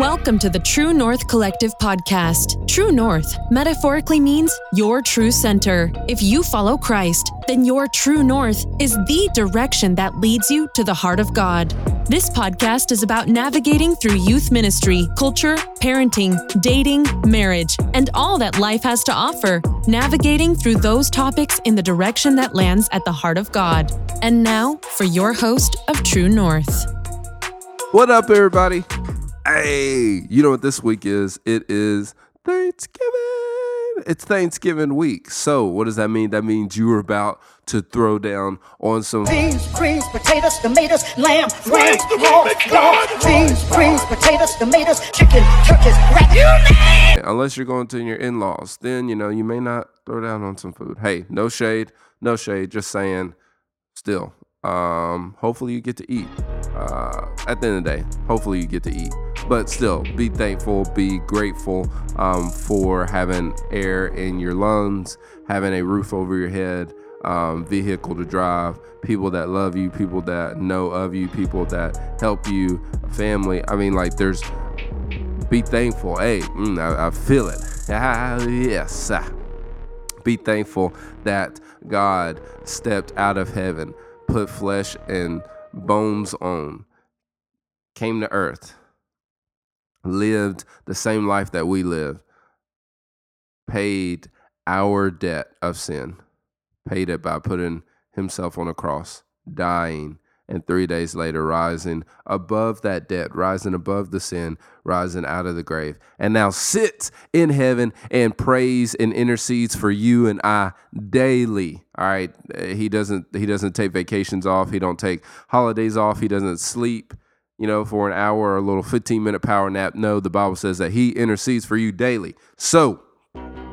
Welcome to the True North Collective podcast. True North metaphorically means your true center. If you follow Christ, then your true north is the direction that leads you to the heart of God. This podcast is about navigating through youth ministry, culture, parenting, dating, marriage, and all that life has to offer, navigating through those topics in the direction that lands at the heart of God. And now for your host of True North. What up, everybody? Hey, you know what this week is? It is Thanksgiving. It's Thanksgiving week. So, what does that mean? That means you are about to throw down on some beans, greens, potatoes, tomatoes, lamb, ram, hog, dog, beans, greens, potatoes, tomatoes, chicken, turkeys, rat, you name. Unless you're going to your in-laws, then you know you may not throw down on some food. Hey, no shade, no shade. Just saying. Still, um, hopefully you get to eat. Uh, at the end of the day, hopefully you get to eat. But still, be thankful, be grateful um, for having air in your lungs, having a roof over your head, um, vehicle to drive, people that love you, people that know of you, people that help you, family. I mean, like, there's be thankful. Hey, mm, I, I, feel it. Ah, yes. Be thankful that God stepped out of heaven put flesh and bones on, came to earth, lived the same life that we live, paid our debt of sin, paid it by putting himself on a cross, dying, and three days later rising above that debt, rising above the sin, rising out of the grave, and now sits in heaven and prays and intercedes for you and I daily. All right, he doesn't he doesn't take vacations off. He don't take holidays off. He doesn't sleep. You know, for an hour or a little 15 minute power nap. No, the Bible says that he intercedes for you daily. So,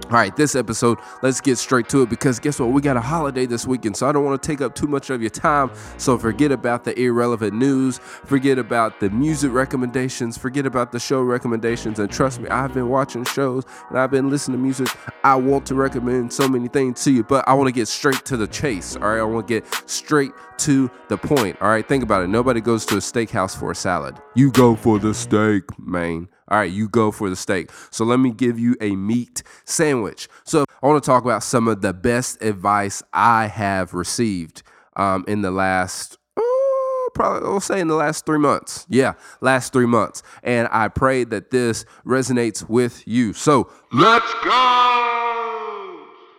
all right, this episode, let's get straight to it because guess what? We got a holiday this weekend, so I don't want to take up too much of your time. So forget about the irrelevant news, forget about the music recommendations, forget about the show recommendations. And trust me, I've been watching shows and I've been listening to music. I want to recommend so many things to you, but I want to get straight to the chase. All right, I want to get straight to the point. All right, think about it. Nobody goes to a steakhouse for a salad. You go for the steak, man. All right, you go for the steak. So let me give you a meat sandwich. So I want to talk about some of the best advice I have received um, in the last oh, probably I'll say in the last three months. Yeah, last three months. And I pray that this resonates with you. So let's go.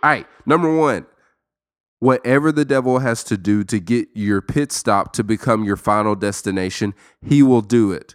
All right, number one. Whatever the devil has to do to get your pit stop to become your final destination, he will do it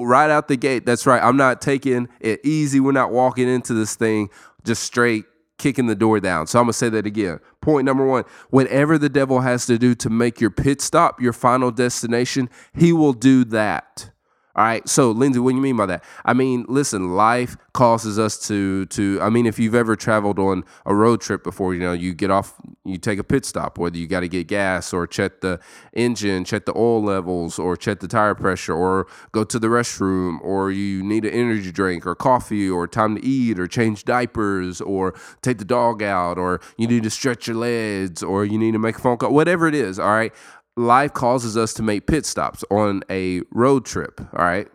right out the gate. That's right. I'm not taking it easy. We're not walking into this thing just straight kicking the door down. So I'm going to say that again. Point number one whatever the devil has to do to make your pit stop your final destination, he will do that. All right. So, Lindsay, what do you mean by that? I mean, listen, life causes us to to. I mean, if you've ever traveled on a road trip before, you know, you get off, you take a pit stop, whether you got to get gas or check the engine, check the oil levels, or check the tire pressure, or go to the restroom, or you need an energy drink or coffee, or time to eat, or change diapers, or take the dog out, or you need to stretch your legs, or you need to make a phone call, whatever it is. All right life causes us to make pit stops on a road trip. All right.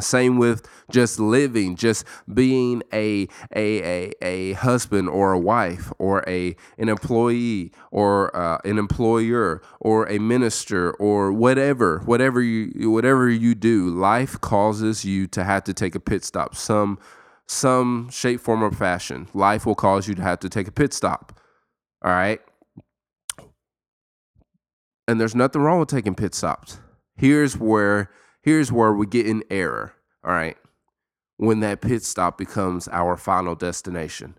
Same with just living, just being a, a, a, a husband or a wife or a, an employee or uh, an employer or a minister or whatever, whatever you, whatever you do, life causes you to have to take a pit stop. Some, some shape, form, or fashion. Life will cause you to have to take a pit stop. All right. And there's nothing wrong with taking pit stops. Here's where here's where we get in error. All right. When that pit stop becomes our final destination.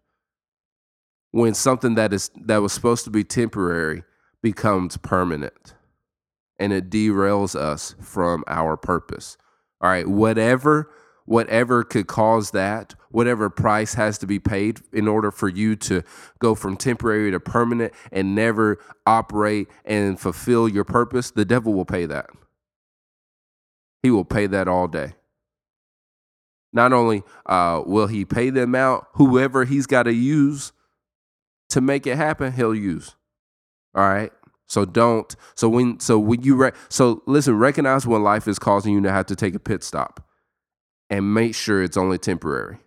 When something that is that was supposed to be temporary becomes permanent and it derails us from our purpose. All right, whatever whatever could cause that, whatever price has to be paid in order for you to go from temporary to permanent and never operate and fulfill your purpose, the devil will pay that. He will pay that all day. Not only uh, will he pay them out, whoever he's got to use to make it happen, he'll use. All right. So don't. So when so when you re, so listen, recognize when life is causing you to have to take a pit stop, and make sure it's only temporary.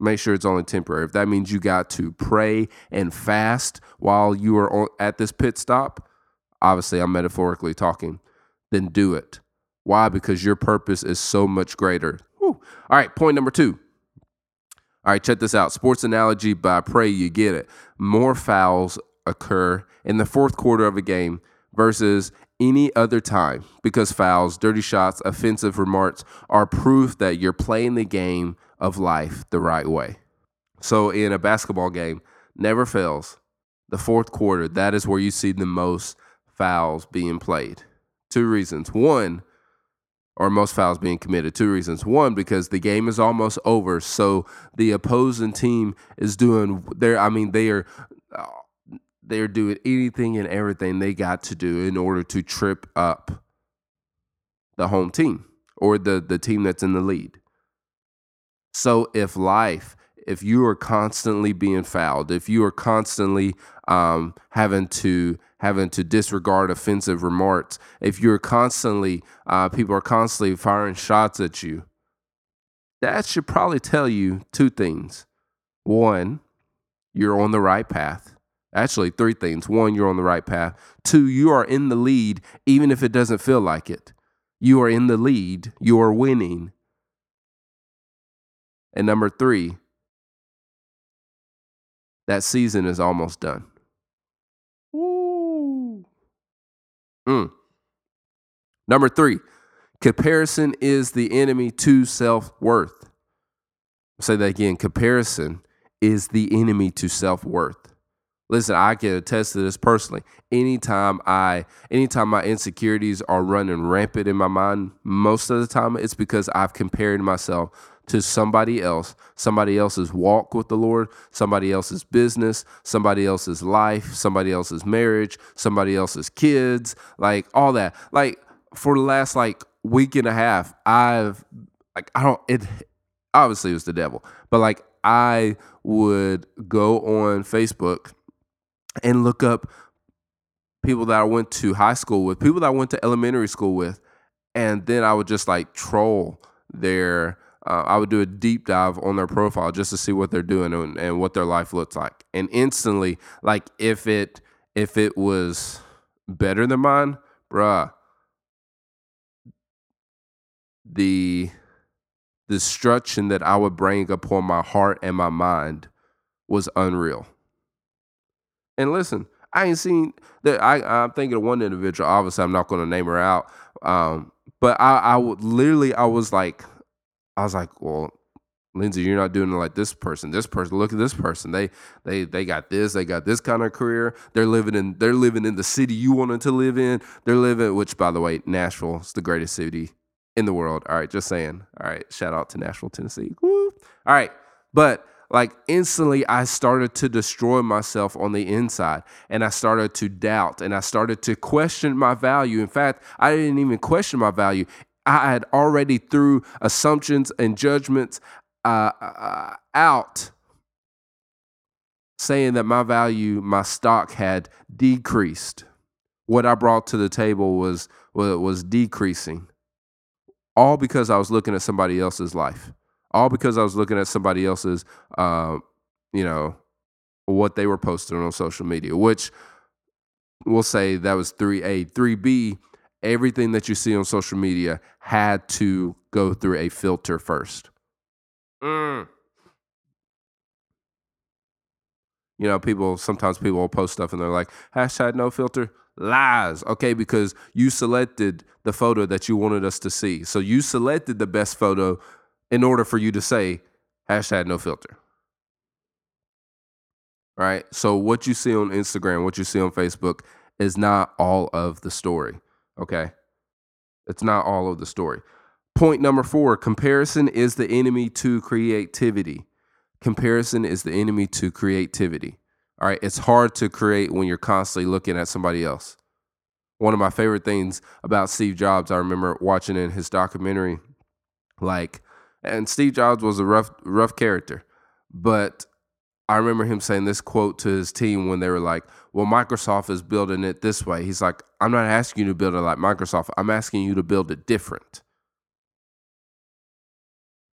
Make sure it's only temporary. If that means you got to pray and fast while you are on, at this pit stop, obviously I'm metaphorically talking, then do it. Why? Because your purpose is so much greater. Whew. All right, point number two. All right, check this out. Sports analogy, but I pray you get it. More fouls occur in the fourth quarter of a game versus any other time because fouls, dirty shots, offensive remarks are proof that you're playing the game of life the right way. So in a basketball game, never fails. The fourth quarter, that is where you see the most fouls being played. Two reasons. One, or most fouls being committed. Two reasons. One, because the game is almost over, so the opposing team is doing their. I mean, they are uh, they're doing anything and everything they got to do in order to trip up the home team or the the team that's in the lead. So if life, if you are constantly being fouled, if you are constantly um, having to having to disregard offensive remarks, if you're constantly uh, people are constantly firing shots at you, that should probably tell you two things. One, you're on the right path. Actually, three things. One, you're on the right path. Two, you are in the lead, even if it doesn't feel like it. You are in the lead. You are winning. And number three, that season is almost done. Woo. Mm. Number three, comparison is the enemy to self worth. Say that again. Comparison is the enemy to self worth. Listen, I can attest to this personally. Anytime I, anytime my insecurities are running rampant in my mind, most of the time it's because I've compared myself to somebody else, somebody else's walk with the Lord, somebody else's business, somebody else's life, somebody else's marriage, somebody else's kids, like all that. Like for the last like week and a half, I've like I don't it obviously it was the devil, but like I would go on Facebook and look up people that I went to high school with, people that I went to elementary school with, and then I would just like troll their uh, I would do a deep dive on their profile just to see what they're doing and, and what their life looks like. And instantly, like if it if it was better than mine, bruh, the destruction that I would bring upon my heart and my mind was unreal. And listen, I ain't seen that. I I'm thinking of one individual. Obviously, I'm not going to name her out. Um, but I I would literally I was like I was like, well, Lindsay, you're not doing it like this person. This person, look at this person. They they they got this. They got this kind of career. They're living in they're living in the city you wanted to live in. They're living, which by the way, Nashville is the greatest city in the world. All right, just saying. All right, shout out to Nashville, Tennessee. Woo. All right, but like instantly I started to destroy myself on the inside and I started to doubt and I started to question my value. In fact, I didn't even question my value. I had already threw assumptions and judgments uh, uh, out, saying that my value, my stock had decreased. What I brought to the table was was, was decreasing, all because I was looking at somebody else's life, all because I was looking at somebody else's, uh, you know, what they were posting on social media, which we'll say that was 3A. 3B everything that you see on social media had to go through a filter first. Mm. You know, people sometimes people will post stuff and they're like, hashtag no filter. Lies. Okay, because you selected the photo that you wanted us to see. So you selected the best photo in order for you to say hashtag no filter. Right? So what you see on Instagram, what you see on Facebook is not all of the story. Okay. It's not all of the story. Point number four comparison is the enemy to creativity. Comparison is the enemy to creativity. All right. It's hard to create when you're constantly looking at somebody else. One of my favorite things about Steve Jobs, I remember watching in his documentary, like, and Steve Jobs was a rough, rough character, but I remember him saying this quote to his team when they were like, Well, Microsoft is building it this way. He's like, I'm not asking you to build it like Microsoft, I'm asking you to build it different.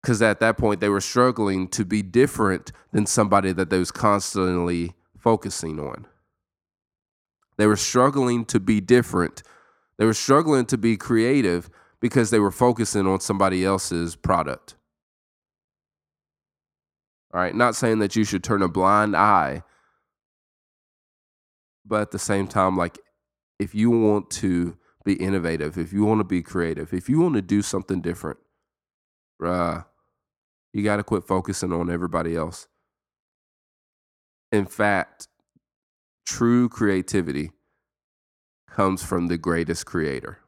Because at that point, they were struggling to be different than somebody that they was constantly focusing on. They were struggling to be different. They were struggling to be creative because they were focusing on somebody else's product. All right, not saying that you should turn a blind eye, but at the same time, like if you want to be innovative, if you want to be creative, if you want to do something different, bruh, you got to quit focusing on everybody else. In fact, true creativity comes from the greatest creator.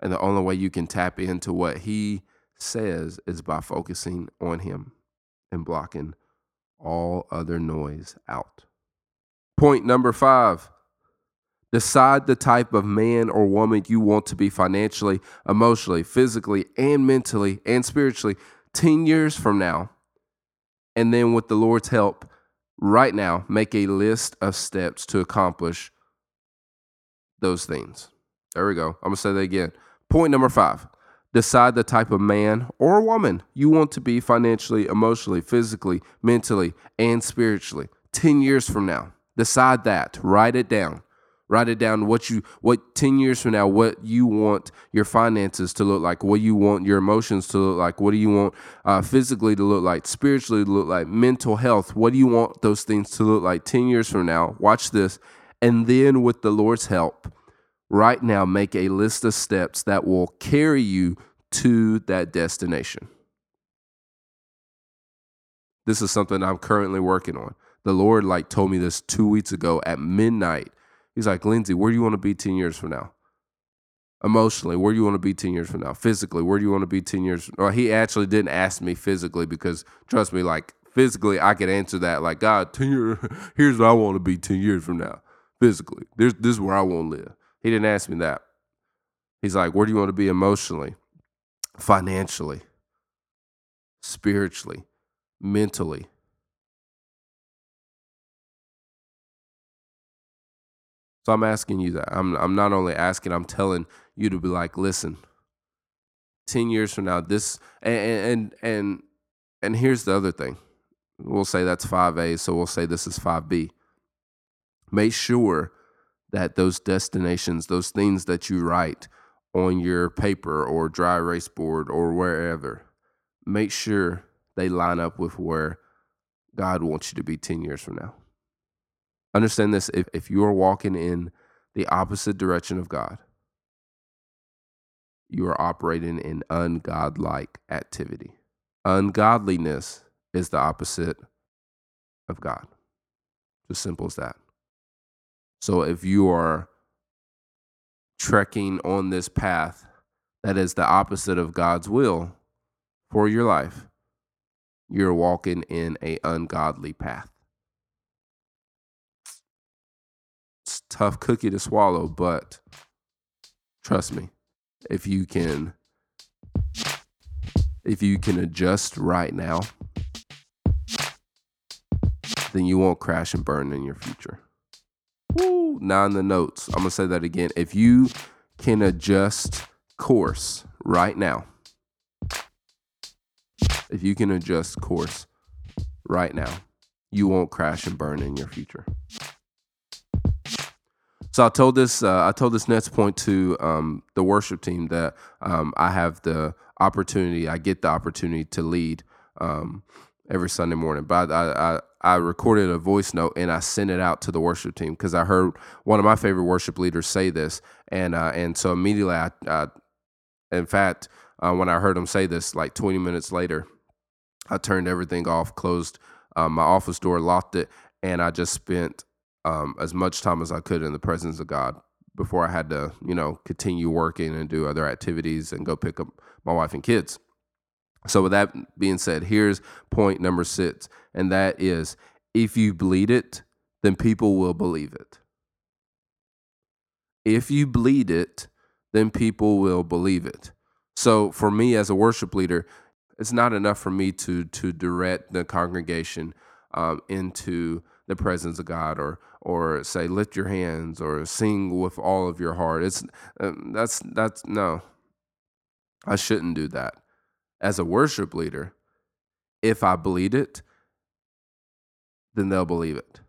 And the only way you can tap into what he says is by focusing on him and blocking all other noise out. Point number five decide the type of man or woman you want to be financially, emotionally, physically, and mentally and spiritually 10 years from now. And then, with the Lord's help, right now, make a list of steps to accomplish those things. There we go. I'm going to say that again. Point number five decide the type of man or woman you want to be financially, emotionally, physically, mentally, and spiritually 10 years from now. Decide that. Write it down. Write it down what you what 10 years from now what you want your finances to look like, what you want your emotions to look like, what do you want uh, physically to look like, spiritually to look like, mental health, what do you want those things to look like 10 years from now? Watch this. And then with the Lord's help, right now make a list of steps that will carry you to that destination. This is something I'm currently working on. The Lord like told me this 2 weeks ago at midnight. He's like, "Lindsay, where do you want to be 10 years from now?" Emotionally, where do you want to be 10 years from now? Physically, where do you want to be 10 years? Well, he actually didn't ask me physically because trust me, like physically I could answer that like, God, 10 years, here's what I want to be 10 years from now. Physically. There's this is where I want to live. He didn't ask me that. He's like, where do you want to be emotionally, financially, spiritually, mentally? I'm asking you that. I'm I'm not only asking, I'm telling you to be like, listen, 10 years from now, this and and and and here's the other thing. We'll say that's 5A, so we'll say this is 5B. Make sure that those destinations, those things that you write on your paper or dry erase board or wherever, make sure they line up with where God wants you to be 10 years from now. Understand this if, if you are walking in the opposite direction of God, you are operating in ungodlike activity. Ungodliness is the opposite of God. As simple as that. So if you are trekking on this path that is the opposite of God's will for your life, you're walking in a ungodly path. Tough cookie to swallow, but trust me, if you can if you can adjust right now, then you won't crash and burn in your future. Woo, now in the notes. I'm gonna say that again. If you can adjust course right now, if you can adjust course right now, you won't crash and burn in your future. So I told this uh, I told this next point to um, the worship team that um, I have the opportunity, I get the opportunity to lead um, every Sunday morning. But I, I, I recorded a voice note and I sent it out to the worship team because I heard one of my favorite worship leaders say this, and uh, and so immediately I, I in fact, uh, when I heard him say this, like 20 minutes later, I turned everything off, closed um, my office door, locked it, and I just spent um, as much time as I could in the presence of God before I had to, you know, continue working and do other activities and go pick up my wife and kids. So, with that being said, here's point number six, and that is if you bleed it, then people will believe it. If you bleed it, then people will believe it. So, for me as a worship leader, It's not enough for me to to direct the congregation um, into the presence of God or or say lift your hands or sing with all of your heart. It's um, that's that's no. I shouldn't do that. As a worship leader, if I bleed it, then they'll believe it.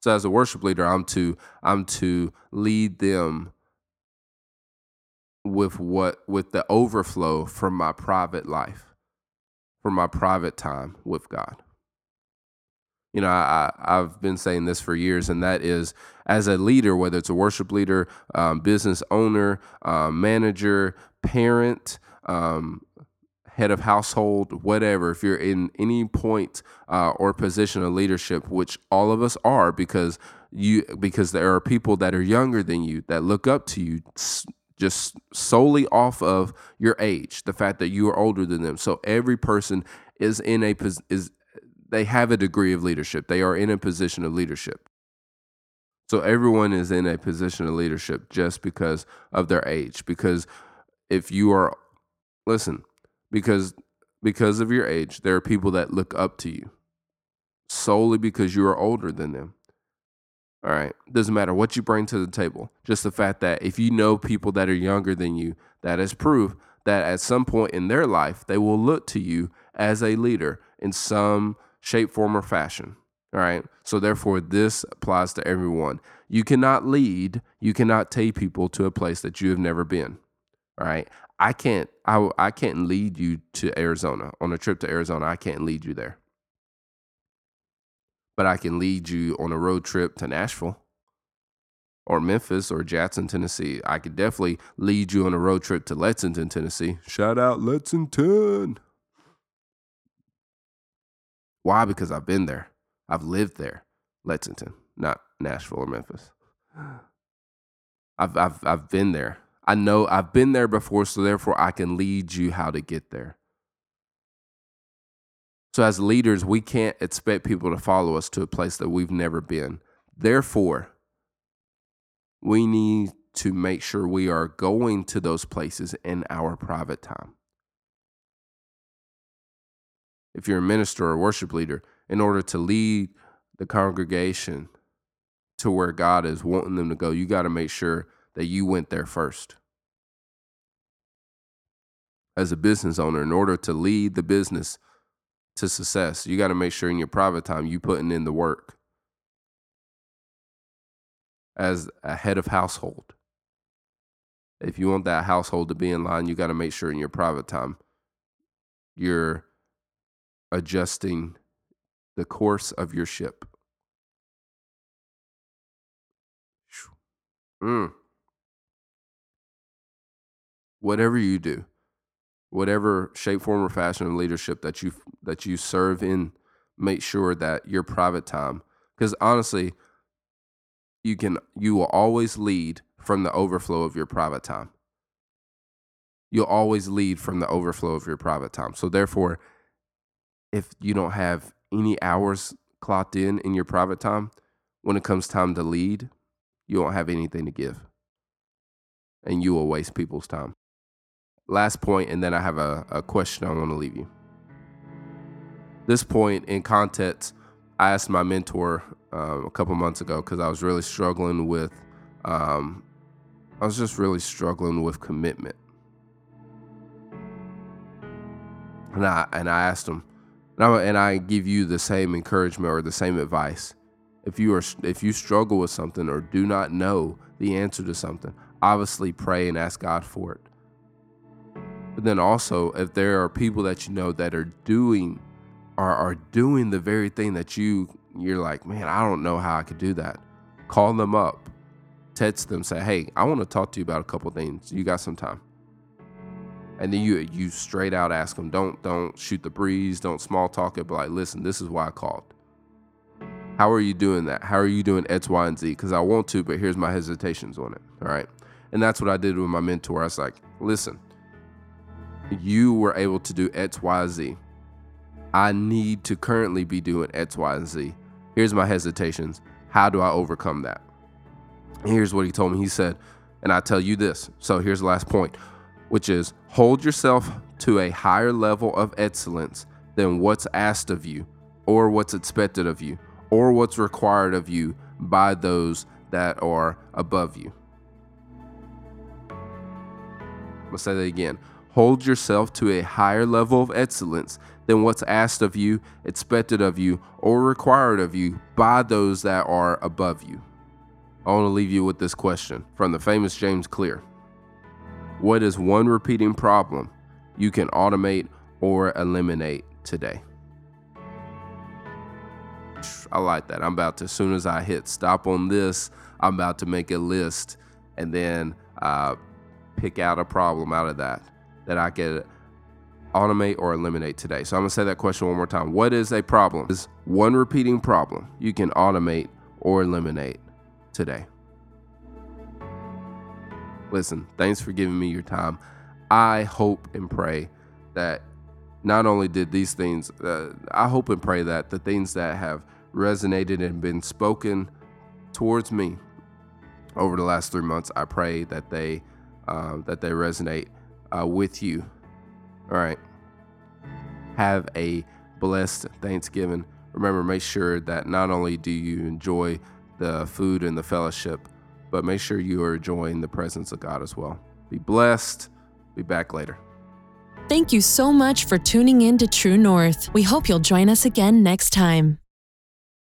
So as a worship leader, I'm to I'm to lead them with what with the overflow from my private life, from my private time with God. You know, I, I've been saying this for years, and that is as a leader, whether it's a worship leader, um, business owner, um, manager, parent, um, head of household, whatever, if you're in any point uh, or position of leadership, which all of us are, because you because there are people that are younger than you that look up to you just solely off of your age, the fact that you are older than them. So every person is in a is they have a degree of leadership. They are in a position of leadership. So everyone is in a position of leadership just because of their age. Because if you are listen, because because of your age, there are people that look up to you solely because you are older than them. All right. Doesn't matter what you bring to the table. Just the fact that if you know people that are younger than you, that is proof that at some point in their life, they will look to you as a leader in some shape, form, or fashion. All right. So therefore, this applies to everyone. You cannot lead, you cannot take people to a place that you have never been. All right. I can't I, I can't lead you to Arizona on a trip to Arizona. I can't lead you there. But I can lead you on a road trip to Nashville or Memphis or Jackson, Tennessee. I could definitely lead you on a road trip to Lexington, Tennessee. Shout out Lexington. Why? Because I've been there. I've lived there. Lexington, not Nashville or Memphis. I've I've I've been there. I know I've been there before, so therefore I can lead you how to get there. So, as leaders, we can't expect people to follow us to a place that we've never been. Therefore, we need to make sure we are going to those places in our private time. If you're a minister or worship leader, in order to lead the congregation to where God is wanting them to go, you got to make sure that you went there first. As a business owner, in order to lead the business to success, you got to make sure in your private time you putting in the work. As a head of household, if you want that household to be in line, you got to make sure in your private time you're adjusting the course of your ship. Mm whatever you do, whatever shape, form, or fashion of leadership that you that you serve in, make sure that your private time, because honestly, you can you will always lead from the overflow of your private time. You'll always lead from the overflow of your private time. So therefore, if you don't have any hours clocked in in your private time, when it comes time to lead, you won't have anything to give. And you will waste people's time last point, and then I have a, a question I want to leave you. This point in context, I asked my mentor uh, a couple months ago because I was really struggling with, um, I was just really struggling with commitment. And I and I asked him, and I, and I give you the same encouragement or the same advice. If you are if you struggle with something or do not know the answer to something, obviously pray and ask God for it. But then also, if there are people that you know that are doing are are doing the very thing that you you're like, man, I don't know how I could do that. Call them up, text them, say, hey, I want to talk to you about a couple things. You got some time? And then you you straight out ask them. Don't don't shoot the breeze. Don't small talk it. But like, listen, this is why I called. How are you doing that? How are you doing X, Y, and Z? Because I want to, but here's my hesitations on it. All right. And that's what I did with my mentor. I was like, listen, you were able to do X, Y, Z. I need to currently be doing X, Y, and Z. Here's my hesitations. How do I overcome that? here's what he told me. He said, and I tell you this. So here's the last point. Which is hold yourself to a higher level of excellence than what's asked of you, or what's expected of you, or what's required of you by those that are above you. I'll say that again. Hold yourself to a higher level of excellence than what's asked of you, expected of you, or required of you by those that are above you. I want to leave you with this question from the famous James Clear What is one repeating problem you can automate or eliminate today? I like that. I'm about to, as soon as I hit stop on this, I'm about to make a list and then uh, pick out a problem out of that that I could automate or eliminate today. So I'm gonna say that question one more time. What is a problem? Is one repeating problem you can automate or eliminate today? Listen, thanks for giving me your time. I hope and pray that not only did these things, uh, I hope and pray that the things that have resonated and been spoken towards me over the last three months, I pray that they uh, that they resonate uh, with you. All right. Have a blessed Thanksgiving. Remember, make sure that not only do you enjoy the food and the fellowship, but make sure you are enjoying the presence of God as well. Be blessed. Be back later. Thank you so much for tuning in to True North. We hope you'll join us again next time.